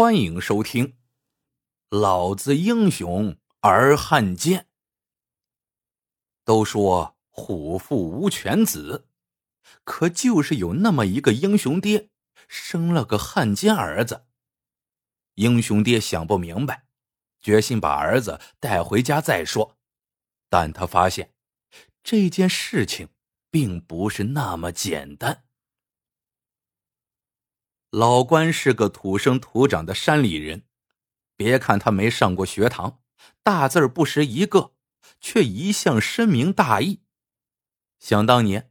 欢迎收听《老子英雄儿汉奸》。都说虎父无犬子，可就是有那么一个英雄爹，生了个汉奸儿子。英雄爹想不明白，决心把儿子带回家再说。但他发现这件事情并不是那么简单。老关是个土生土长的山里人，别看他没上过学堂，大字不识一个，却一向深明大义。想当年，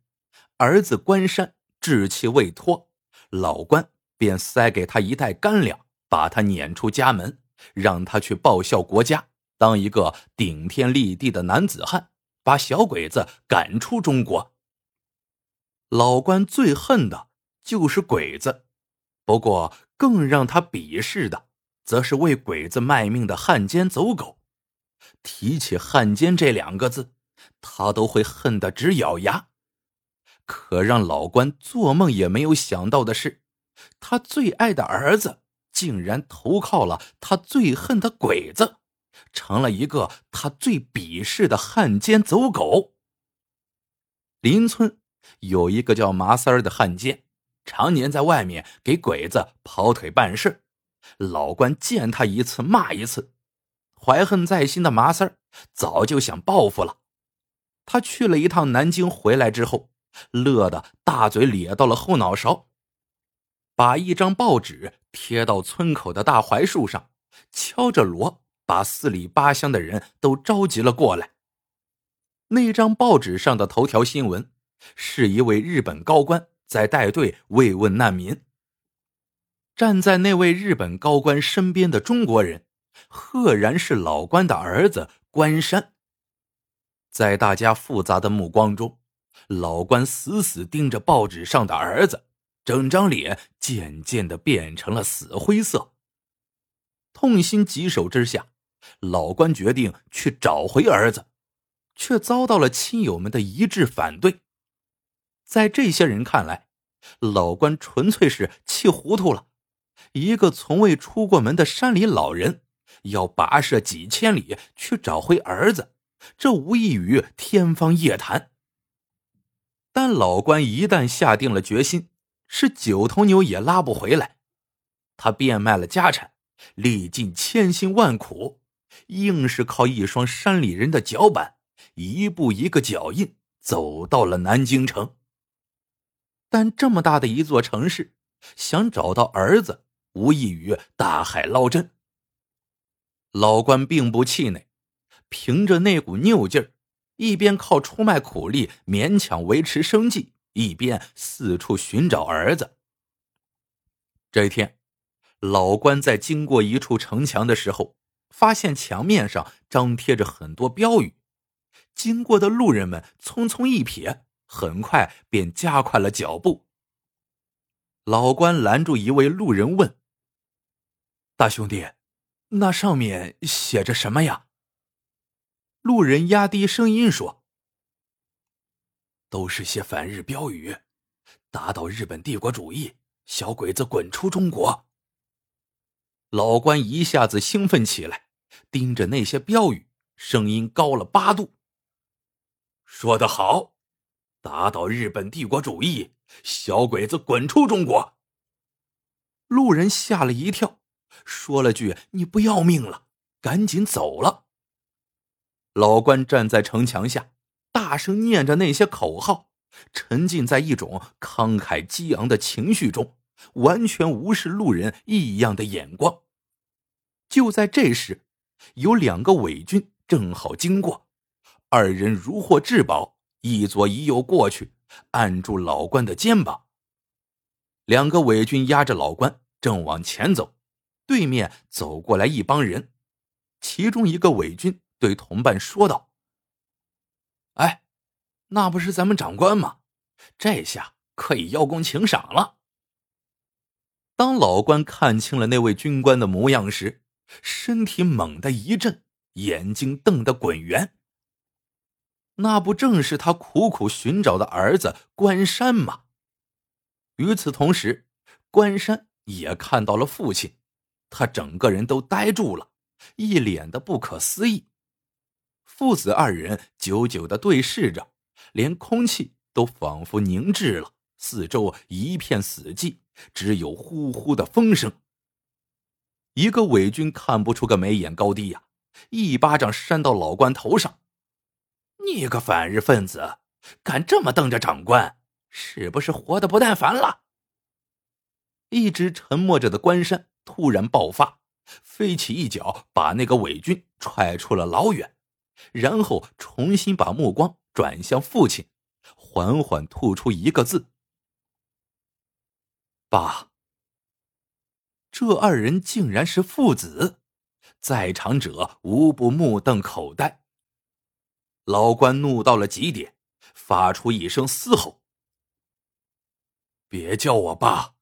儿子关山志气未脱，老关便塞给他一袋干粮，把他撵出家门，让他去报效国家，当一个顶天立地的男子汉，把小鬼子赶出中国。老关最恨的就是鬼子。不过，更让他鄙视的，则是为鬼子卖命的汉奸走狗。提起“汉奸”这两个字，他都会恨得直咬牙。可让老关做梦也没有想到的是，他最爱的儿子竟然投靠了他最恨的鬼子，成了一个他最鄙视的汉奸走狗。邻村有一个叫麻三儿的汉奸。常年在外面给鬼子跑腿办事，老关见他一次骂一次，怀恨在心的麻三儿早就想报复了。他去了一趟南京，回来之后，乐得大嘴咧到了后脑勺，把一张报纸贴到村口的大槐树上，敲着锣，把四里八乡的人都召集了过来。那张报纸上的头条新闻是一位日本高官。在带队慰问难民。站在那位日本高官身边的中国人，赫然是老关的儿子关山。在大家复杂的目光中，老关死死盯着报纸上的儿子，整张脸渐渐的变成了死灰色。痛心疾首之下，老关决定去找回儿子，却遭到了亲友们的一致反对。在这些人看来，老关纯粹是气糊涂了。一个从未出过门的山里老人，要跋涉几千里去找回儿子，这无异于天方夜谭。但老关一旦下定了决心，是九头牛也拉不回来。他变卖了家产，历尽千辛万苦，硬是靠一双山里人的脚板，一步一个脚印，走到了南京城。但这么大的一座城市，想找到儿子，无异于大海捞针。老关并不气馁，凭着那股拗劲儿，一边靠出卖苦力勉强维持生计，一边四处寻找儿子。这一天，老关在经过一处城墙的时候，发现墙面上张贴着很多标语，经过的路人们匆匆一瞥。很快便加快了脚步。老关拦住一位路人问：“大兄弟，那上面写着什么呀？”路人压低声音说：“都是些反日标语，打倒日本帝国主义，小鬼子滚出中国。”老关一下子兴奋起来，盯着那些标语，声音高了八度：“说得好！”打倒日本帝国主义，小鬼子滚出中国！路人吓了一跳，说了句：“你不要命了？”赶紧走了。老关站在城墙下，大声念着那些口号，沉浸在一种慷慨激昂的情绪中，完全无视路人异样的眼光。就在这时，有两个伪军正好经过，二人如获至宝。一左一右过去，按住老关的肩膀。两个伪军压着老关，正往前走。对面走过来一帮人，其中一个伪军对同伴说道：“哎，那不是咱们长官吗？这下可以邀功请赏了。”当老关看清了那位军官的模样时，身体猛地一震，眼睛瞪得滚圆。那不正是他苦苦寻找的儿子关山吗？与此同时，关山也看到了父亲，他整个人都呆住了，一脸的不可思议。父子二人久久的对视着，连空气都仿佛凝滞了，四周一片死寂，只有呼呼的风声。一个伪军看不出个眉眼高低呀，一巴掌扇到老关头上：“你个反日分子，敢这么瞪着长官，是不是活得不耐烦了？”一直沉默着的关山突然爆发，飞起一脚把那个伪军踹出了老远，然后重新把目光转向父亲，缓缓吐出一个字：“爸。”这二人竟然是父子，在场者无不目瞪口呆。老关怒到了极点，发出一声嘶吼：“别叫我爸！”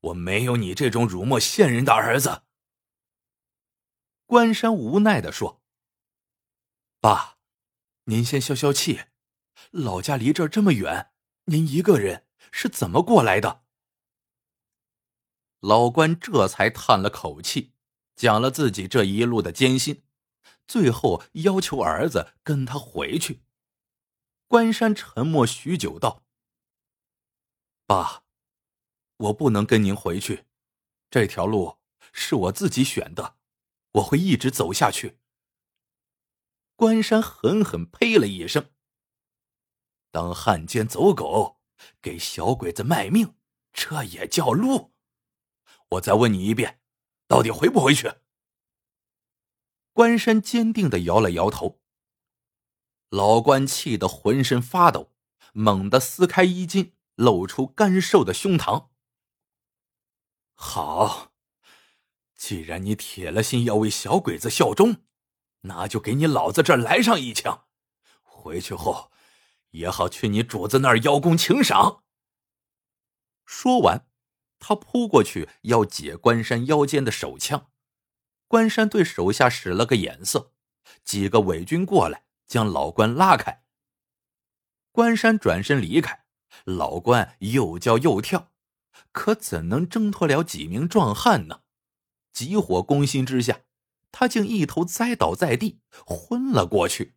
我没有你这种辱没先人的儿子。”关山无奈的说。“爸，您先消消气。老家离这儿这么远，您一个人是怎么过来的？”老关这才叹了口气，讲了自己这一路的艰辛，最后要求儿子跟他回去。关山沉默许久，道：“爸。”我不能跟您回去，这条路是我自己选的，我会一直走下去。关山狠狠呸了一声：“当汉奸走狗，给小鬼子卖命，这也叫路？”我再问你一遍，到底回不回去？关山坚定的摇了摇头。老关气得浑身发抖，猛地撕开衣襟，露出干瘦的胸膛。好，既然你铁了心要为小鬼子效忠，那就给你老子这来上一枪，回去后也好去你主子那儿邀功请赏。说完，他扑过去要解关山腰间的手枪，关山对手下使了个眼色，几个伪军过来将老关拉开。关山转身离开，老关又叫又跳。可怎能挣脱了几名壮汉呢？急火攻心之下，他竟一头栽倒在地，昏了过去。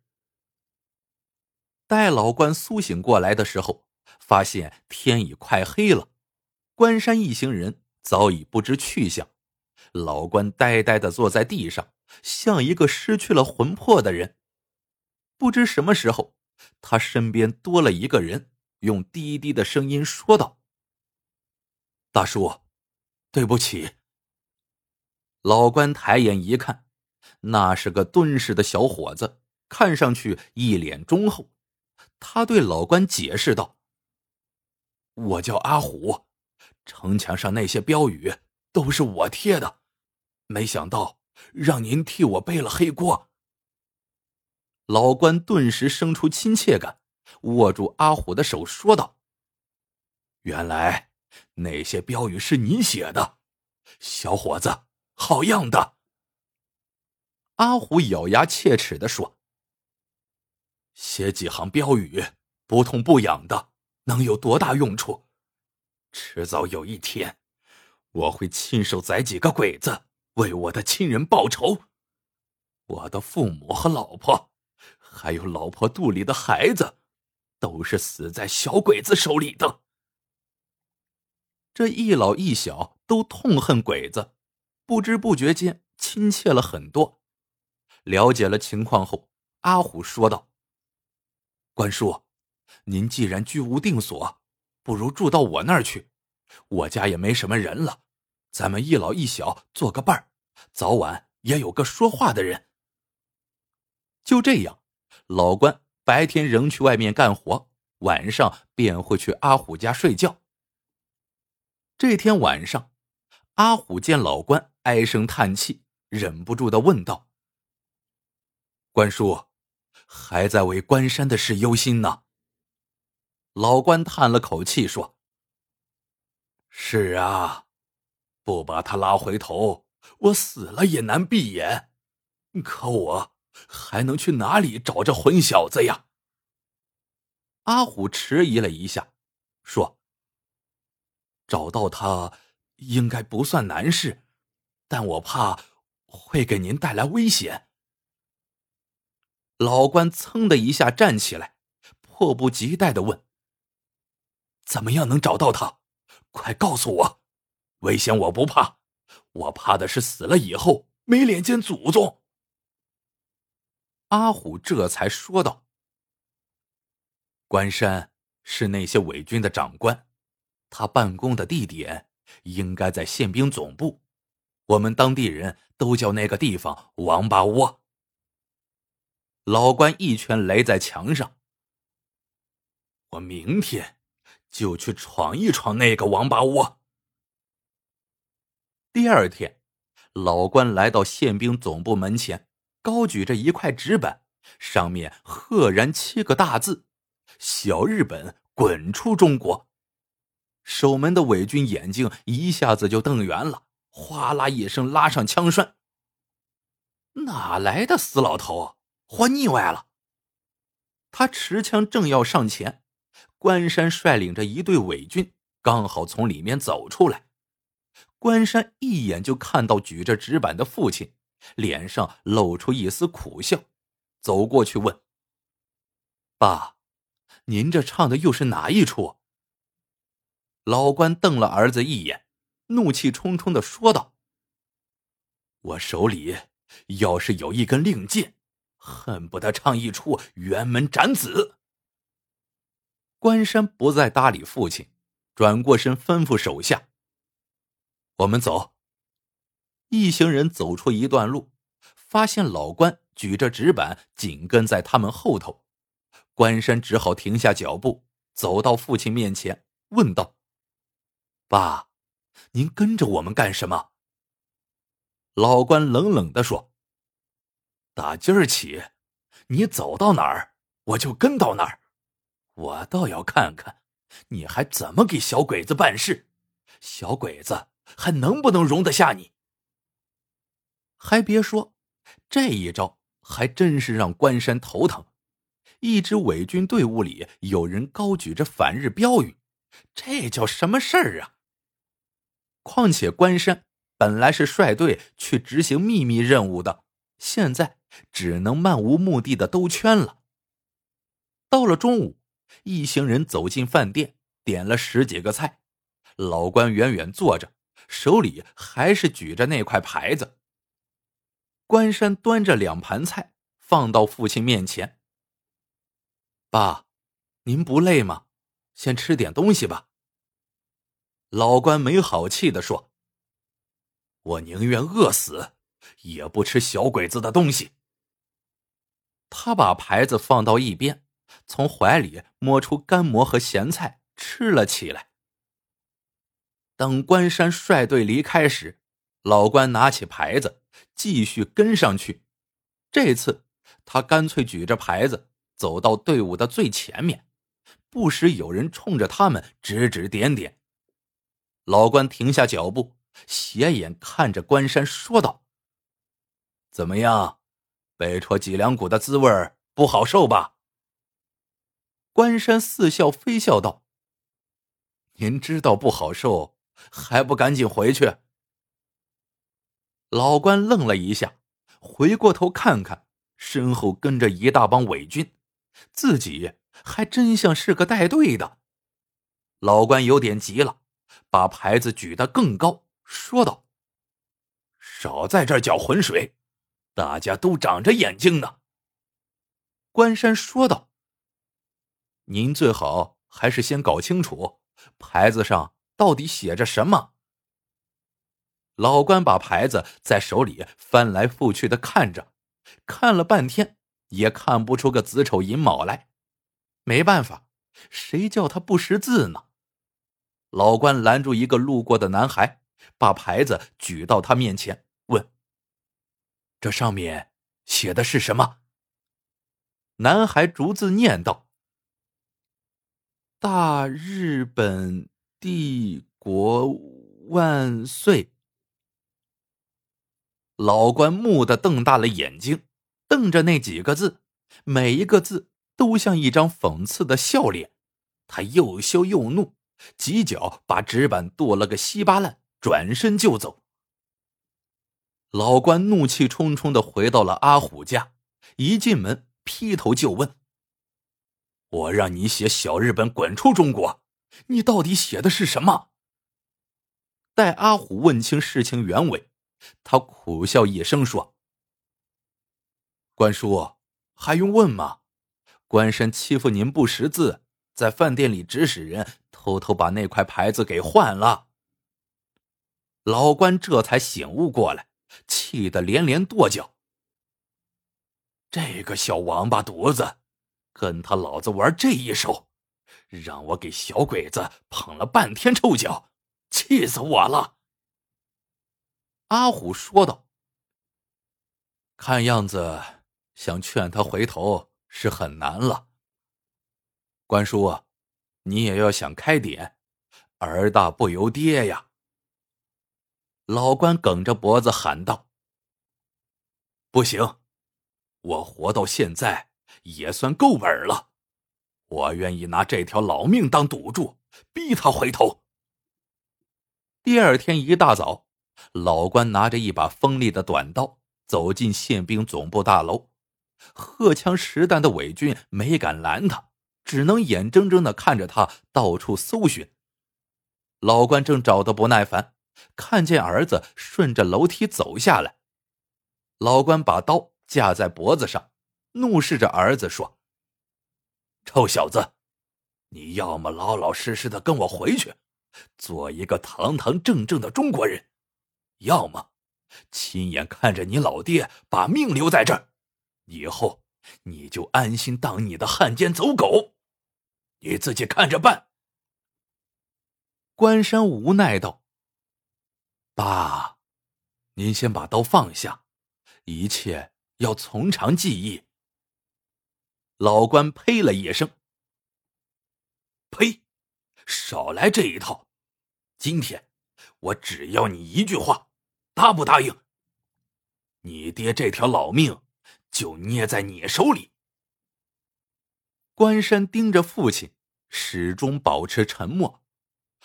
待老关苏醒过来的时候，发现天已快黑了，关山一行人早已不知去向。老关呆呆的坐在地上，像一个失去了魂魄的人。不知什么时候，他身边多了一个人，用低低的声音说道。大叔，对不起。老关抬眼一看，那是个敦实的小伙子，看上去一脸忠厚。他对老关解释道：“我叫阿虎，城墙上那些标语都是我贴的，没想到让您替我背了黑锅。”老关顿时生出亲切感，握住阿虎的手说道：“原来。”那些标语是你写的，小伙子，好样的！阿虎咬牙切齿的说：“写几行标语，不痛不痒的，能有多大用处？迟早有一天，我会亲手宰几个鬼子，为我的亲人报仇。我的父母和老婆，还有老婆肚里的孩子，都是死在小鬼子手里的。”这一老一小都痛恨鬼子，不知不觉间亲切了很多。了解了情况后，阿虎说道：“关叔，您既然居无定所，不如住到我那儿去。我家也没什么人了，咱们一老一小做个伴儿，早晚也有个说话的人。”就这样，老关白天仍去外面干活，晚上便会去阿虎家睡觉。这天晚上，阿虎见老关唉声叹气，忍不住的问道：“关叔，还在为关山的事忧心呢？”老关叹了口气说：“是啊，不把他拉回头，我死了也难闭眼。可我还能去哪里找这混小子呀？”阿虎迟疑了一下，说。找到他，应该不算难事。但我怕会给您带来危险。老关噌的一下站起来，迫不及待的问：“怎么样能找到他？快告诉我！危险我不怕，我怕的是死了以后没脸见祖宗。”阿虎这才说道：“关山是那些伪军的长官，他办公的地点应该在宪兵总部，我们当地人都叫那个地方‘王八窝’。”老关一拳擂在墙上：“我明天就去闯一闯那个王八窝。”第二天，老关来到宪兵总部门前。高举着一块纸板，上面赫然七个大字：“小日本滚出中国！”守门的伪军眼睛一下子就瞪圆了，哗啦一声拉上枪栓。哪来的死老头，活腻歪了！他持枪正要上前，关山率领着一队伪军刚好从里面走出来。关山一眼就看到举着纸板的父亲。脸上露出一丝苦笑，走过去问：“爸，您这唱的又是哪一出？”老关瞪了儿子一眼，怒气冲冲的说道：“我手里要是有一根令箭，恨不得唱一出辕门斩子。”关山不再搭理父亲，转过身吩咐手下：“我们走。”一行人走出一段路，发现老关举着纸板紧跟在他们后头。关山只好停下脚步，走到父亲面前，问道：“爸，您跟着我们干什么？”老关冷冷的说：“打今儿起，你走到哪儿，我就跟到哪儿。我倒要看看，你还怎么给小鬼子办事，小鬼子还能不能容得下你？”还别说，这一招还真是让关山头疼。一支伪军队伍里有人高举着反日标语，这叫什么事儿啊？况且关山本来是率队去执行秘密任务的，现在只能漫无目的的兜圈了。到了中午，一行人走进饭店，点了十几个菜。老关远远坐着，手里还是举着那块牌子。关山端着两盘菜放到父亲面前。爸，您不累吗？先吃点东西吧。老关没好气的说：“我宁愿饿死，也不吃小鬼子的东西。”他把牌子放到一边，从怀里摸出干馍和咸菜吃了起来。等关山率队离开时，老关拿起牌子。继续跟上去，这次他干脆举着牌子走到队伍的最前面，不时有人冲着他们指指点点。老关停下脚步，斜眼看着关山说道：“怎么样，被戳脊梁骨的滋味不好受吧？”关山似笑非笑道：“您知道不好受，还不赶紧回去？”老关愣了一下，回过头看看身后跟着一大帮伪军，自己还真像是个带队的。老关有点急了，把牌子举得更高，说道：“少在这搅浑水，大家都长着眼睛呢。”关山说道：“您最好还是先搞清楚牌子上到底写着什么。”老关把牌子在手里翻来覆去的看着，看了半天也看不出个子丑寅卯来。没办法，谁叫他不识字呢？老关拦住一个路过的男孩，把牌子举到他面前，问：“这上面写的是什么？”男孩逐字念道：“大日本帝国万岁。”老关木的瞪大了眼睛，瞪着那几个字，每一个字都像一张讽刺的笑脸。他又羞又怒，几脚把纸板跺了个稀巴烂，转身就走。老关怒气冲冲的回到了阿虎家，一进门劈头就问：“我让你写小日本滚出中国，你到底写的是什么？”待阿虎问清事情原委，他苦笑一声说：“关叔，还用问吗？关山欺负您不识字，在饭店里指使人偷偷把那块牌子给换了。”老关这才醒悟过来。气得连连跺脚。这个小王八犊子，跟他老子玩这一手，让我给小鬼子捧了半天臭脚，气死我了！阿虎说道：“看样子，想劝他回头是很难了。关叔，你也要想开点，儿大不由爹呀。”老关梗着脖子喊道：“不行，我活到现在也算够本了，我愿意拿这条老命当赌注，逼他回头。”第二天一大早，老关拿着一把锋利的短刀走进宪兵总部大楼，荷枪实弹的伪军没敢拦他，只能眼睁睁的看着他到处搜寻。老关正找得不耐烦。看见儿子顺着楼梯走下来，老关把刀架在脖子上，怒视着儿子说：“臭小子，你要么老老实实的跟我回去，做一个堂堂正正的中国人；要么亲眼看着你老爹把命留在这儿，以后你就安心当你的汉奸走狗，你自己看着办。”关山无奈道。爸，您先把刀放下，一切要从长计议。老关呸了一声：“呸，少来这一套！今天我只要你一句话，答不答应？你爹这条老命就捏在你手里。”关山盯着父亲，始终保持沉默。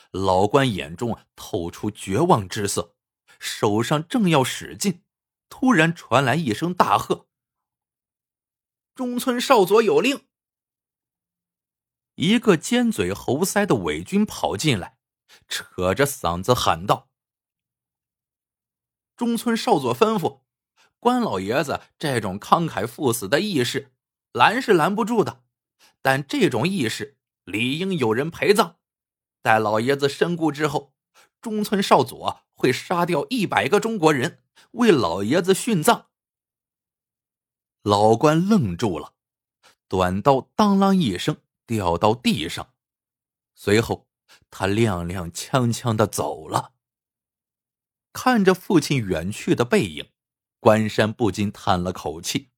老关眼中透出绝望之色，手上正要使劲，突然传来一声大喝：“中村少佐有令！”一个尖嘴猴腮的伪军跑进来，扯着嗓子喊道：“中村少佐吩咐，关老爷子这种慷慨赴死的义士，拦是拦不住的，但这种义士理应有人陪葬。”待老爷子身故之后，中村少佐会杀掉一百个中国人为老爷子殉葬。老关愣住了，短刀当啷一声掉到地上，随后他踉踉跄跄的走了。看着父亲远去的背影，关山不禁叹了口气。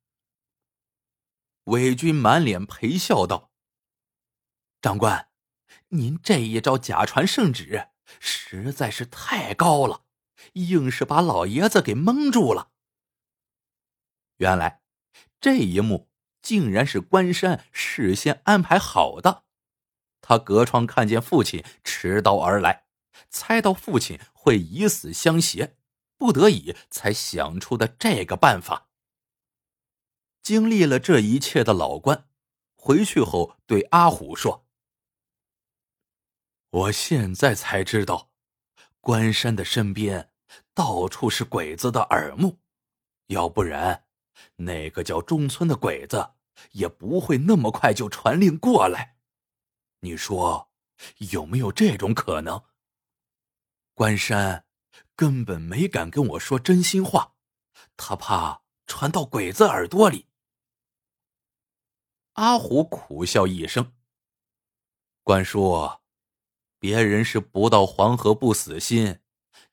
伪军满脸陪笑道：“长官。”您这一招假传圣旨实在是太高了，硬是把老爷子给蒙住了。原来这一幕竟然是关山事先安排好的。他隔窗看见父亲持刀而来，猜到父亲会以死相挟，不得已才想出的这个办法。经历了这一切的老关，回去后对阿虎说。我现在才知道，关山的身边到处是鬼子的耳目，要不然，那个叫中村的鬼子也不会那么快就传令过来。你说有没有这种可能？关山根本没敢跟我说真心话，他怕传到鬼子耳朵里。阿虎苦笑一声：“关叔。”别人是不到黄河不死心，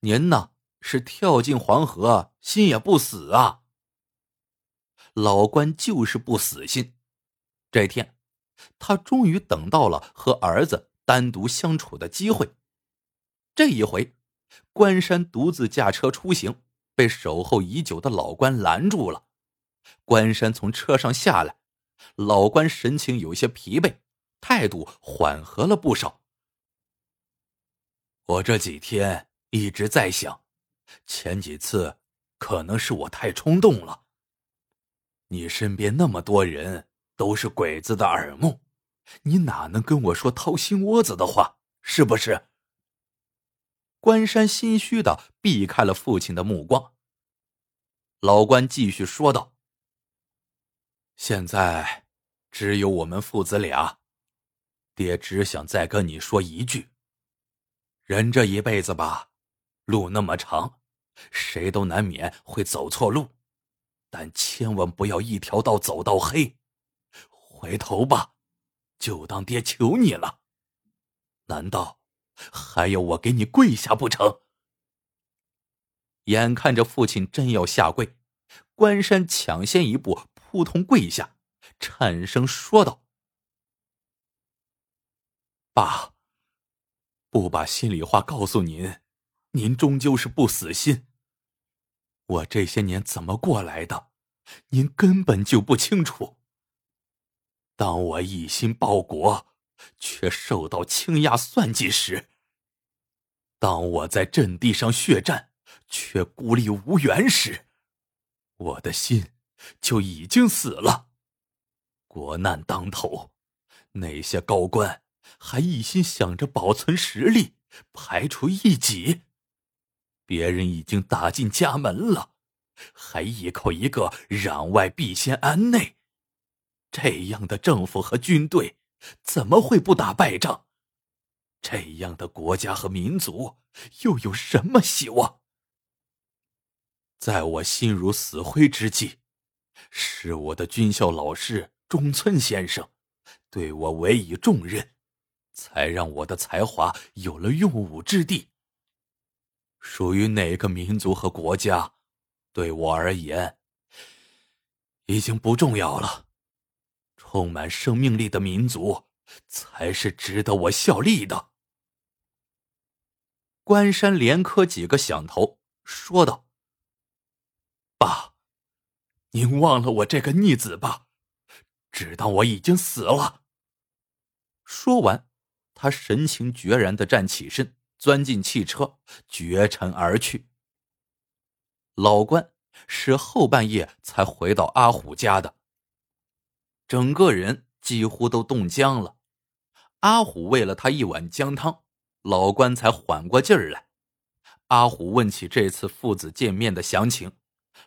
您呢是跳进黄河心也不死啊。老关就是不死心。这天，他终于等到了和儿子单独相处的机会。这一回，关山独自驾车出行，被守候已久的老关拦住了。关山从车上下来，老关神情有些疲惫，态度缓和了不少。我这几天一直在想，前几次可能是我太冲动了。你身边那么多人都是鬼子的耳目，你哪能跟我说掏心窝子的话？是不是？关山心虚的避开了父亲的目光。老关继续说道：“现在只有我们父子俩，爹只想再跟你说一句：人这一辈子吧，路那么长，谁都难免会走错路。”但千万不要一条道走到黑，回头吧，就当爹求你了。难道还要我给你跪下不成？眼看着父亲真要下跪，关山抢先一步扑通跪下，颤声说道：“爸，不把心里话告诉您，您终究是不死心。”我这些年怎么过来的，您根本就不清楚。当我一心报国，却受到倾轧算计时；当我在阵地上血战，却孤立无援时，我的心就已经死了。国难当头，那些高官还一心想着保存实力，排除异己。别人已经打进家门了，还一口一个“攘外必先安内”，这样的政府和军队怎么会不打败仗？这样的国家和民族又有什么希望？在我心如死灰之际，是我的军校老师中村先生对我委以重任，才让我的才华有了用武之地。属于哪个民族和国家，对我而言已经不重要了。充满生命力的民族才是值得我效力的。关山连磕几个响头，说道：“爸，您忘了我这个逆子吧，只当我已经死了。”说完，他神情决然的站起身。钻进汽车，绝尘而去。老关是后半夜才回到阿虎家的，整个人几乎都冻僵了。阿虎喂了他一碗姜汤，老关才缓过劲儿来。阿虎问起这次父子见面的详情，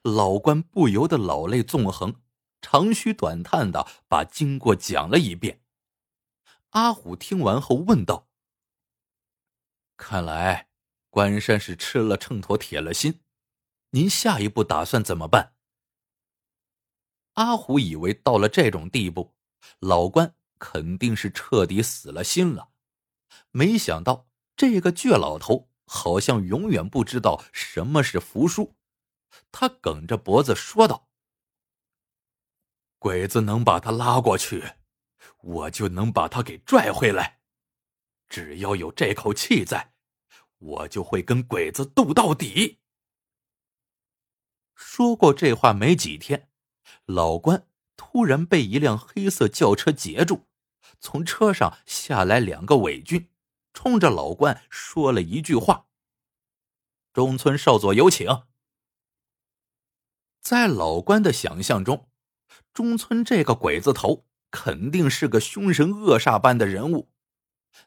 老关不由得老泪纵横，长吁短叹的把经过讲了一遍。阿虎听完后问道。看来关山是吃了秤砣铁了心，您下一步打算怎么办？阿虎以为到了这种地步，老关肯定是彻底死了心了，没想到这个倔老头好像永远不知道什么是服输。他梗着脖子说道：“鬼子能把他拉过去，我就能把他给拽回来。”只要有这口气在，我就会跟鬼子斗到底。说过这话没几天，老关突然被一辆黑色轿车截住，从车上下来两个伪军，冲着老关说了一句话：“中村少佐有请。”在老关的想象中，中村这个鬼子头肯定是个凶神恶煞般的人物。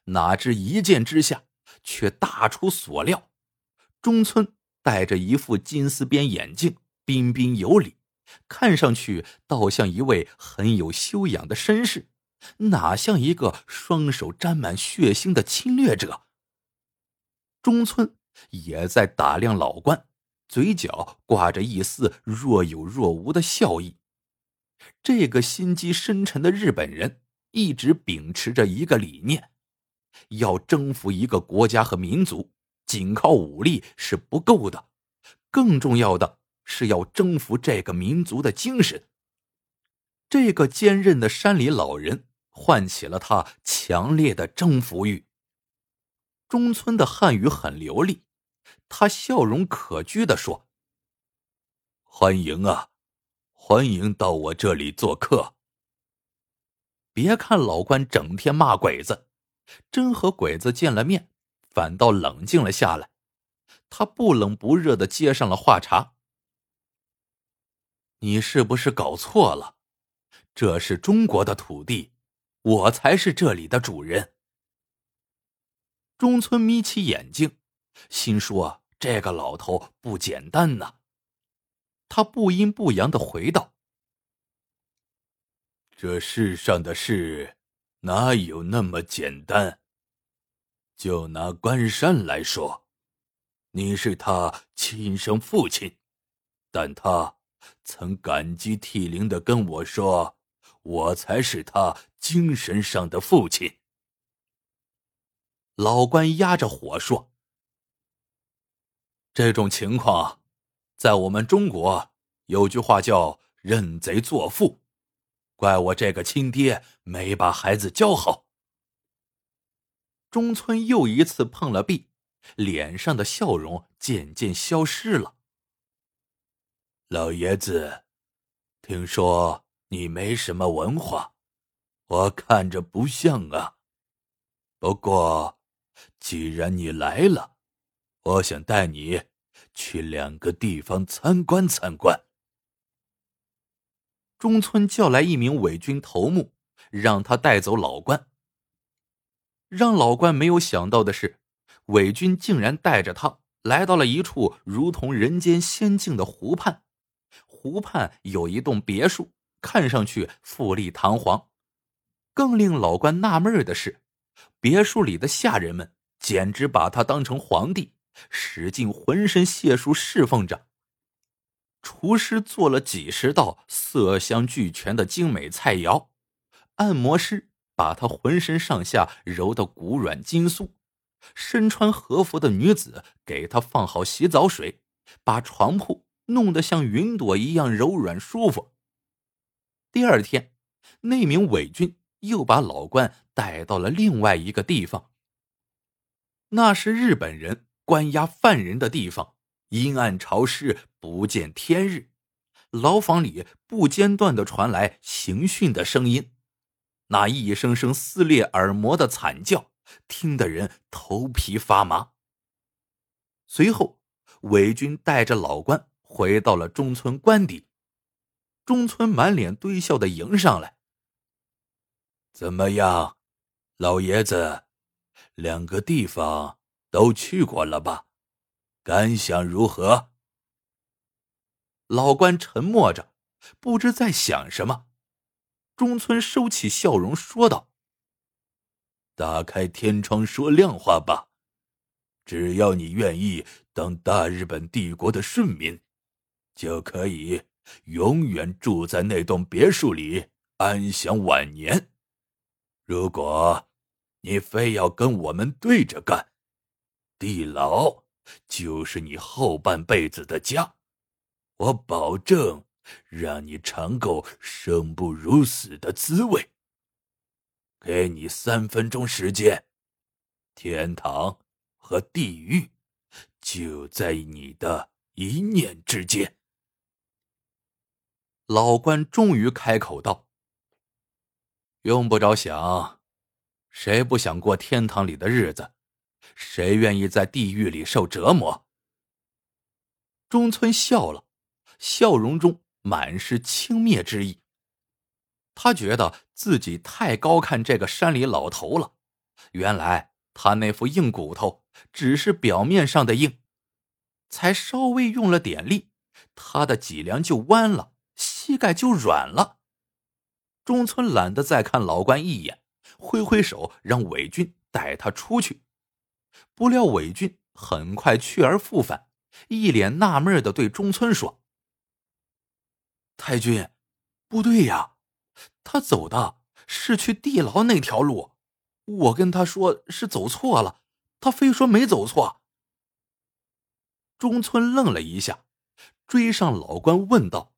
哪知一见之下，却大出所料。中村戴着一副金丝边眼镜，彬彬有礼，看上去倒像一位很有修养的绅士，哪像一个双手沾满血腥的侵略者。中村也在打量老关，嘴角挂着一丝若有若无的笑意。这个心机深沉的日本人一直秉持着一个理念。要征服一个国家和民族，仅靠武力是不够的，更重要的是要征服这个民族的精神。这个坚韧的山里老人唤起了他强烈的征服欲。中村的汉语很流利，他笑容可掬的说：“欢迎啊，欢迎到我这里做客。别看老关整天骂鬼子。”真和鬼子见了面，反倒冷静了下来。他不冷不热的接上了话茬：“你是不是搞错了？这是中国的土地，我才是这里的主人。”中村眯起眼睛，心说：“这个老头不简单呐。”他不阴不阳的回道：“这世上的事，哪有那么简单？就拿关山来说，你是他亲生父亲，但他曾感激涕零的跟我说，我才是他精神上的父亲。”老关压着火说：“这种情况，在我们中国有句话叫‘认贼作父’，怪我这个亲爹没把孩子教好。”中村又一次碰了壁，脸上的笑容渐渐消失了。老爷子，听说你没什么文化，我看着不像啊。不过。既然你来了，我想带你去两个地方参观参观。中村叫来一名伪军头目，让他带走老关。让老关没有想到的是，伪军竟然带着他来到了一处如同人间仙境的湖畔。湖畔有一栋别墅，看上去富丽堂皇。更令老关纳闷的是。别墅里的下人们简直把他当成皇帝，使尽浑身解数侍奉着。厨师做了几十道色香俱全的精美菜肴，按摩师把他浑身上下揉得骨软筋酥，身穿和服的女子给他放好洗澡水，把床铺弄得像云朵一样柔软舒服。第二天，那名伪军。又把老关带到了另外一个地方。那是日本人关押犯人的地方，阴暗潮湿，不见天日。牢房里不间断的传来刑讯的声音，那一声声撕裂耳膜的惨叫，听得人头皮发麻。随后，伪军带着老关回到了中村官邸，中村满脸堆笑的迎上来。怎么样，老爷子？两个地方都去过了吧？感想如何？老关沉默着，不知在想什么。中村收起笑容，说道：“打开天窗说亮话吧，只要你愿意当大日本帝国的顺民，就可以永远住在那栋别墅里，安享晚年。”如果你非要跟我们对着干，地牢就是你后半辈子的家。我保证让你尝够生不如死的滋味。给你三分钟时间，天堂和地狱就在你的一念之间。老关终于开口道。用不着想，谁不想过天堂里的日子？谁愿意在地狱里受折磨？中村笑了，笑容中满是轻蔑之意。他觉得自己太高看这个山里老头了。原来他那副硬骨头只是表面上的硬，才稍微用了点力，他的脊梁就弯了，膝盖就软了。中村懒得再看老关一眼，挥挥手让伪军带他出去。不料伪军很快去而复返，一脸纳闷的对中村说：“太君，不对呀，他走的是去地牢那条路，我跟他说是走错了，他非说没走错。”中村愣了一下，追上老关问道：“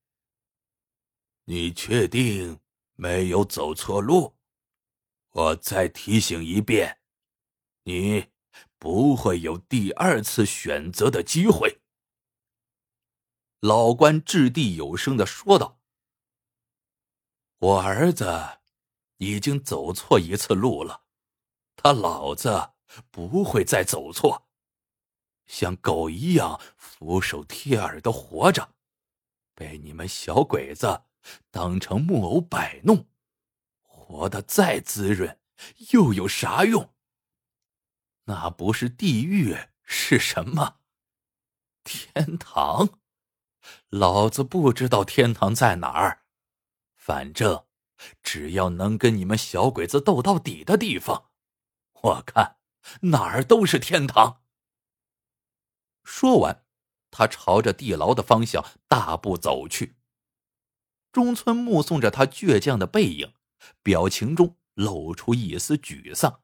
你确定？”没有走错路，我再提醒一遍，你不会有第二次选择的机会。”老关掷地有声的说道，“我儿子已经走错一次路了，他老子不会再走错，像狗一样俯首帖耳的活着，被你们小鬼子当成木偶摆弄，活得再滋润，又有啥用？那不是地狱是什么？天堂？老子不知道天堂在哪儿。反正，只要能跟你们小鬼子斗到底的地方，我看哪儿都是天堂。说完，他朝着地牢的方向大步走去。中村目送着他倔强的背影，表情中露出一丝沮丧。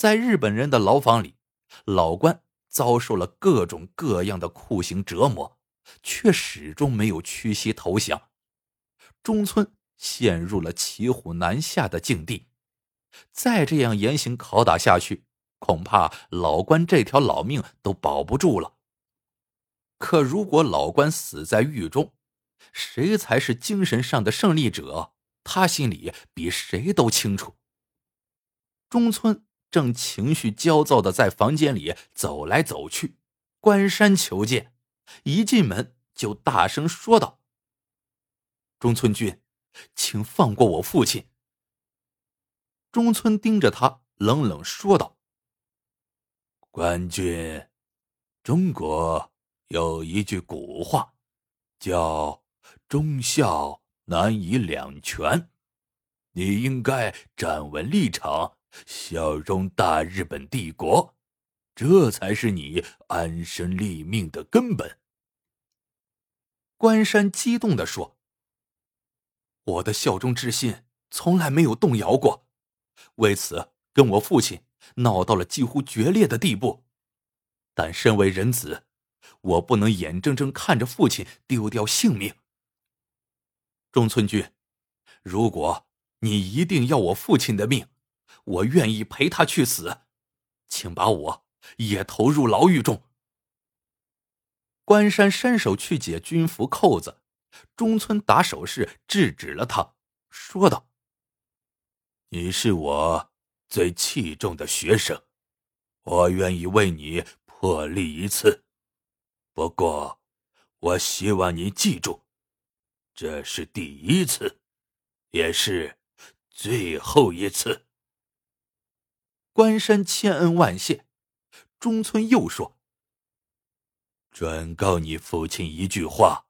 在日本人的牢房里，老关遭受了各种各样的酷刑折磨，却始终没有屈膝投降。中村陷入了骑虎难下的境地，再这样严刑拷打下去，恐怕老关这条老命都保不住了。可如果老关死在狱中，谁才是精神上的胜利者？他心里比谁都清楚。中村正情绪焦躁的在房间里走来走去，关山求见，一进门就大声说道。中村君，请放过我父亲。中村盯着他，冷冷说道：“官军，中国有一句古话，叫‘忠孝难以两全’，你应该站稳立场，效忠大日本帝国，这才是你安身立命的根本。”关山激动的说。我的效忠之心从来没有动摇过，为此跟我父亲闹到了几乎决裂的地步。但身为人子，我不能眼睁睁看着父亲丢掉性命。中村君，如果你一定要我父亲的命，我愿意陪他去死，请把我也投入牢狱中。关山伸手去解军服扣子。中村打手势制止了他，说道：“你是我最器重的学生，我愿意为你破例一次。不过，我希望你记住，这是第一次，也是最后一次。”关山千恩万谢。中村又说：“转告你父亲一句话。”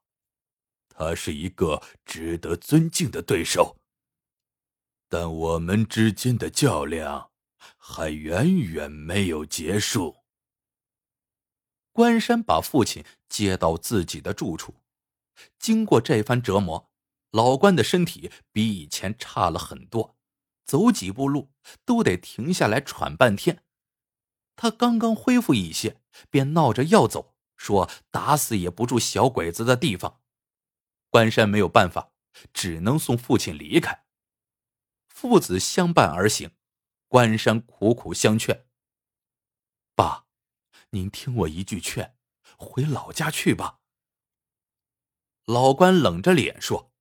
他是一个值得尊敬的对手，但我们之间的较量还远远没有结束。关山把父亲接到自己的住处，经过这番折磨，老关的身体比以前差了很多，走几步路都得停下来喘半天。他刚刚恢复一些，便闹着要走，说打死也不住小鬼子的地方。关山没有办法，只能送父亲离开。父子相伴而行，关山苦苦相劝：“爸，您听我一句劝，回老家去吧。”老关冷着脸说：“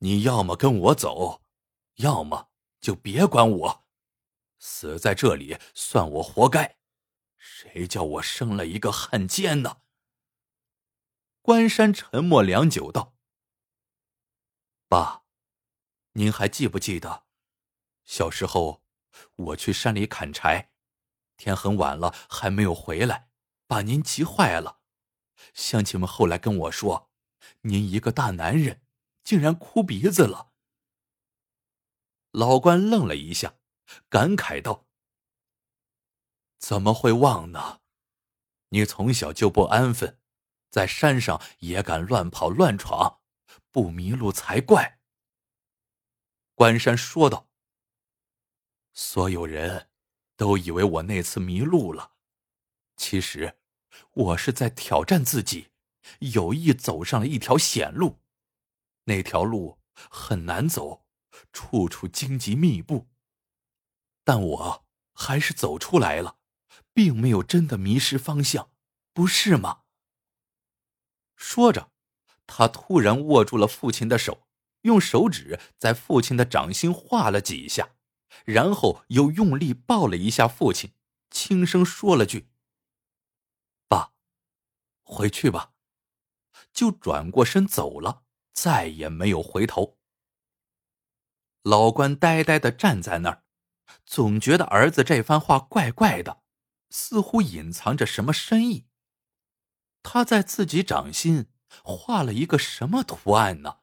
你要么跟我走，要么就别管我，死在这里算我活该。谁叫我生了一个汉奸呢？”关山沉默良久，道：“爸，您还记不记得，小时候我去山里砍柴，天很晚了还没有回来，把您急坏了。乡亲们后来跟我说，您一个大男人，竟然哭鼻子了。”老关愣了一下，感慨道：“怎么会忘呢？你从小就不安分。”在山上也敢乱跑乱闯，不迷路才怪。关山说道：“所有人都以为我那次迷路了，其实我是在挑战自己，有意走上了一条险路。那条路很难走，处处荆棘密布，但我还是走出来了，并没有真的迷失方向，不是吗？”说着，他突然握住了父亲的手，用手指在父亲的掌心画了几下，然后又用力抱了一下父亲，轻声说了句：“爸，回去吧，就转过身走了，再也没有回头。老关呆呆的站在那儿，总觉得儿子这番话怪怪的，似乎隐藏着什么深意。他在自己掌心画了一个什么图案呢？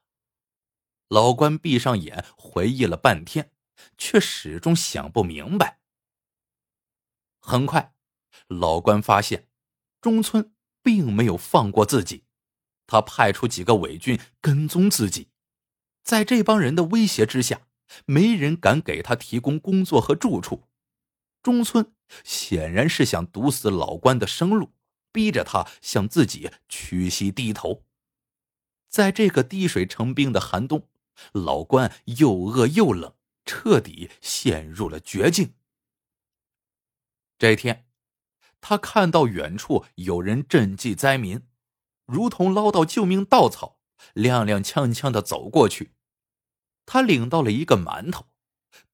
老关闭上眼，回忆了半天，却始终想不明白。很快，老关发现中村并没有放过自己。他派出几个伪军跟踪自己，在这帮人的威胁之下，没人敢给他提供工作和住处。中村显然是想堵死老关的生路，逼着他向自己屈膝低头。在这个滴水成冰的寒冬，老关又饿又冷，彻底陷入了绝境。这一天，他看到远处有人赈济灾民。如同捞到救命稻草，踉踉跄跄的走过去。他领到了一个馒头，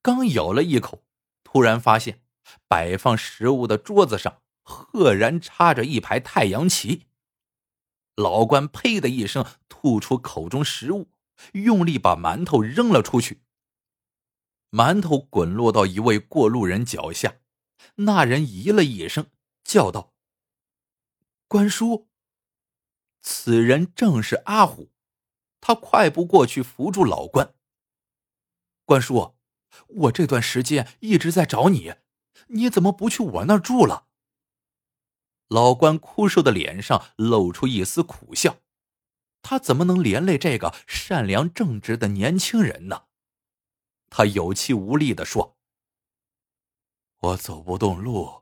刚咬了一口，突然发现摆放食物的桌子上赫然插着一排太阳旗。老关呸的一声吐出口中食物，用力把馒头扔了出去。馒头滚落到一位过路人脚下，那人咦了一声，叫道：“关叔。”此人正是阿虎，他快步过去扶住老关。关叔，我这段时间一直在找你，你怎么不去我那儿住了？老关枯瘦的脸上露出一丝苦笑，他怎么能连累这个善良正直的年轻人呢？他有气无力的说：“我走不动路，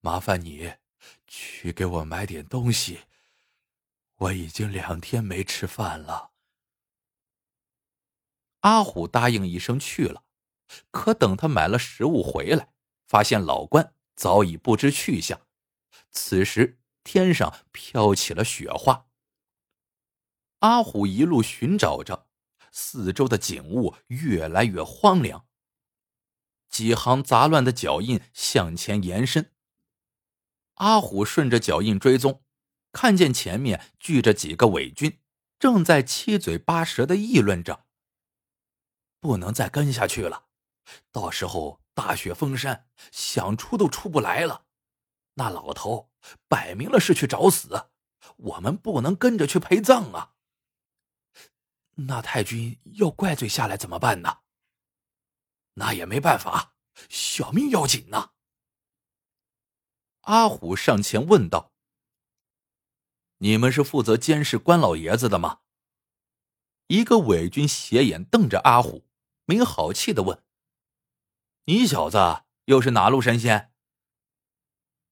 麻烦你去给我买点东西。”我已经两天没吃饭了。阿虎答应一声去了，可等他买了食物回来，发现老关早已不知去向。此时天上飘起了雪花。阿虎一路寻找着，四周的景物越来越荒凉。几行杂乱的脚印向前延伸。阿虎顺着脚印追踪。看见前面聚着几个伪军，正在七嘴八舌的议论着。不能再跟下去了，到时候大雪封山，想出都出不来了。那老头摆明了是去找死，我们不能跟着去陪葬啊。那太君要怪罪下来怎么办呢？那也没办法，小命要紧呐。阿虎上前问道。你们是负责监视关老爷子的吗？一个伪军斜眼瞪着阿虎，没好气的问：“你小子又是哪路神仙？”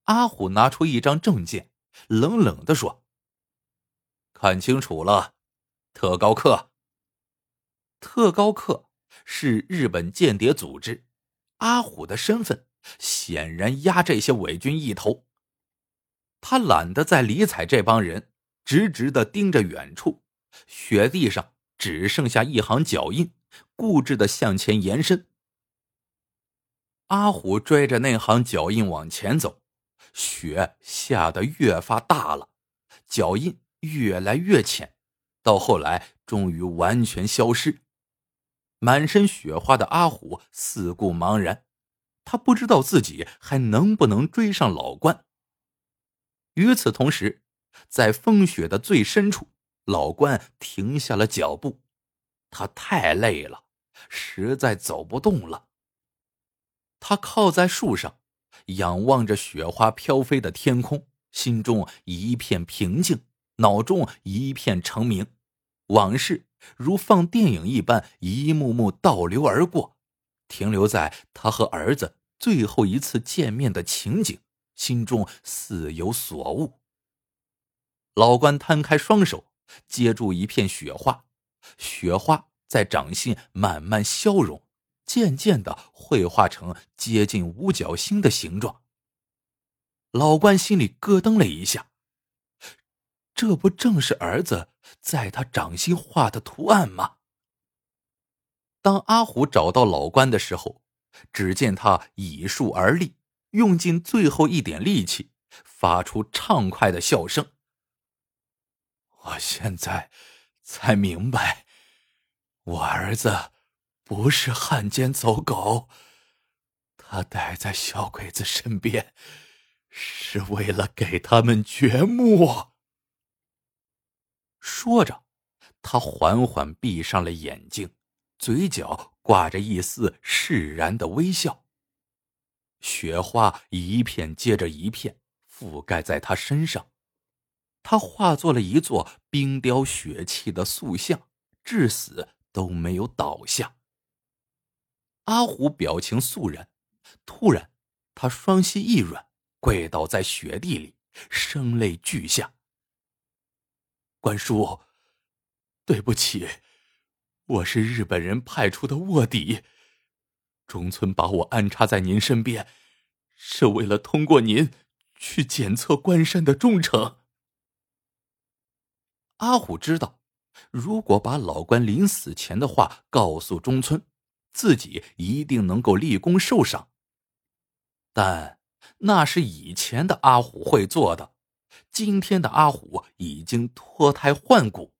阿虎拿出一张证件，冷冷的说：“看清楚了，特高课。特高课是日本间谍组织，阿虎的身份显然压这些伪军一头。”他懒得再理睬这帮人，直直的盯着远处，雪地上只剩下一行脚印，固执的向前延伸。阿虎追着那行脚印往前走，雪下得越发大了，脚印越来越浅，到后来终于完全消失。满身雪花的阿虎四顾茫然，他不知道自己还能不能追上老关。与此同时，在风雪的最深处，老关停下了脚步。他太累了，实在走不动了。他靠在树上，仰望着雪花飘飞的天空，心中一片平静，脑中一片澄明。往事如放电影一般，一幕幕倒流而过，停留在他和儿子最后一次见面的情景。心中似有所悟。老关摊开双手，接住一片雪花，雪花在掌心慢慢消融，渐渐的绘画成接近五角星的形状。老关心里咯噔了一下，这不正是儿子在他掌心画的图案吗？当阿虎找到老关的时候，只见他倚树而立。用尽最后一点力气，发出畅快的笑声。我现在才明白，我儿子不是汉奸走狗，他待在小鬼子身边，是为了给他们掘墓。说着，他缓缓闭上了眼睛，嘴角挂着一丝释然的微笑。雪花一片接着一片覆盖在他身上。他化作了一座冰雕雪砌的塑像，至死都没有倒下。阿虎表情肃然，突然，他双膝一软，跪倒在雪地里，声泪俱下：“关叔，对不起，我是日本人派出的卧底，中村把我安插在您身边，是为了通过您去检测关山的忠诚。”阿虎知道，如果把老关临死前的话告诉中村，自己一定能够立功受赏。但那是以前的阿虎会做的，今天的阿虎已经脱胎换骨。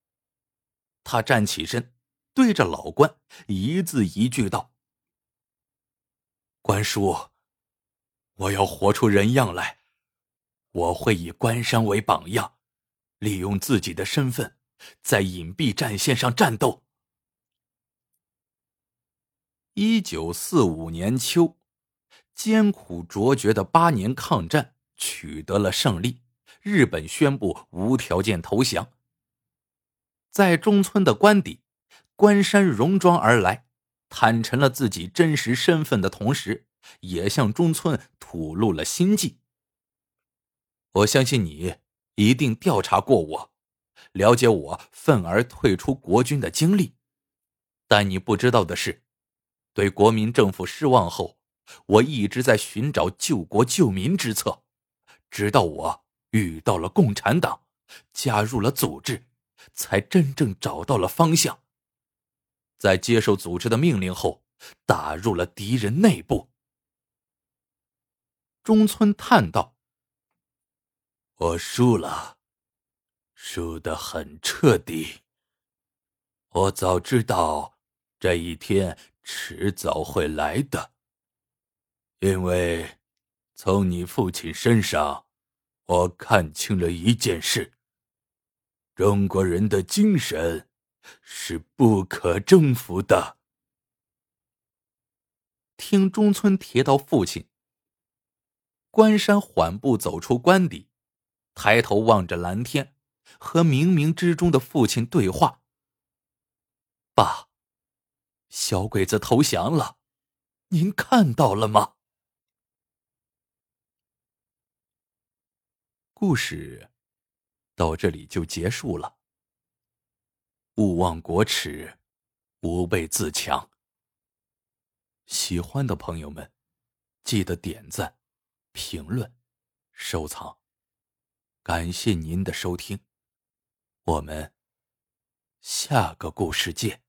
他站起身，对着老关一字一句道：“关叔，我要活出人样来，我会以关山为榜样。”利用自己的身份，在隐蔽战线上战斗。一九四五年秋，艰苦卓绝的八年抗战取得了胜利，日本宣布无条件投降。在中村的官邸，关山戎装而来，坦陈了自己真实身份的同时，也向中村吐露了心迹。我相信你。一定调查过我，了解我愤而退出国军的经历。但你不知道的是，对国民政府失望后，我一直在寻找救国救民之策，直到我遇到了共产党，加入了组织，才真正找到了方向。在接受组织的命令后，打入了敌人内部。中村叹道。我输了，输得很彻底。我早知道这一天迟早会来的，因为从你父亲身上，我看清了一件事：中国人的精神是不可征服的。听中村提到父亲，关山缓步走出官邸。抬头望着蓝天，和冥冥之中的父亲对话。爸，小鬼子投降了，您看到了吗？故事到这里就结束了。勿忘国耻，吾辈自强。喜欢的朋友们，记得点赞、评论、收藏。感谢您的收听，我们下个故事见。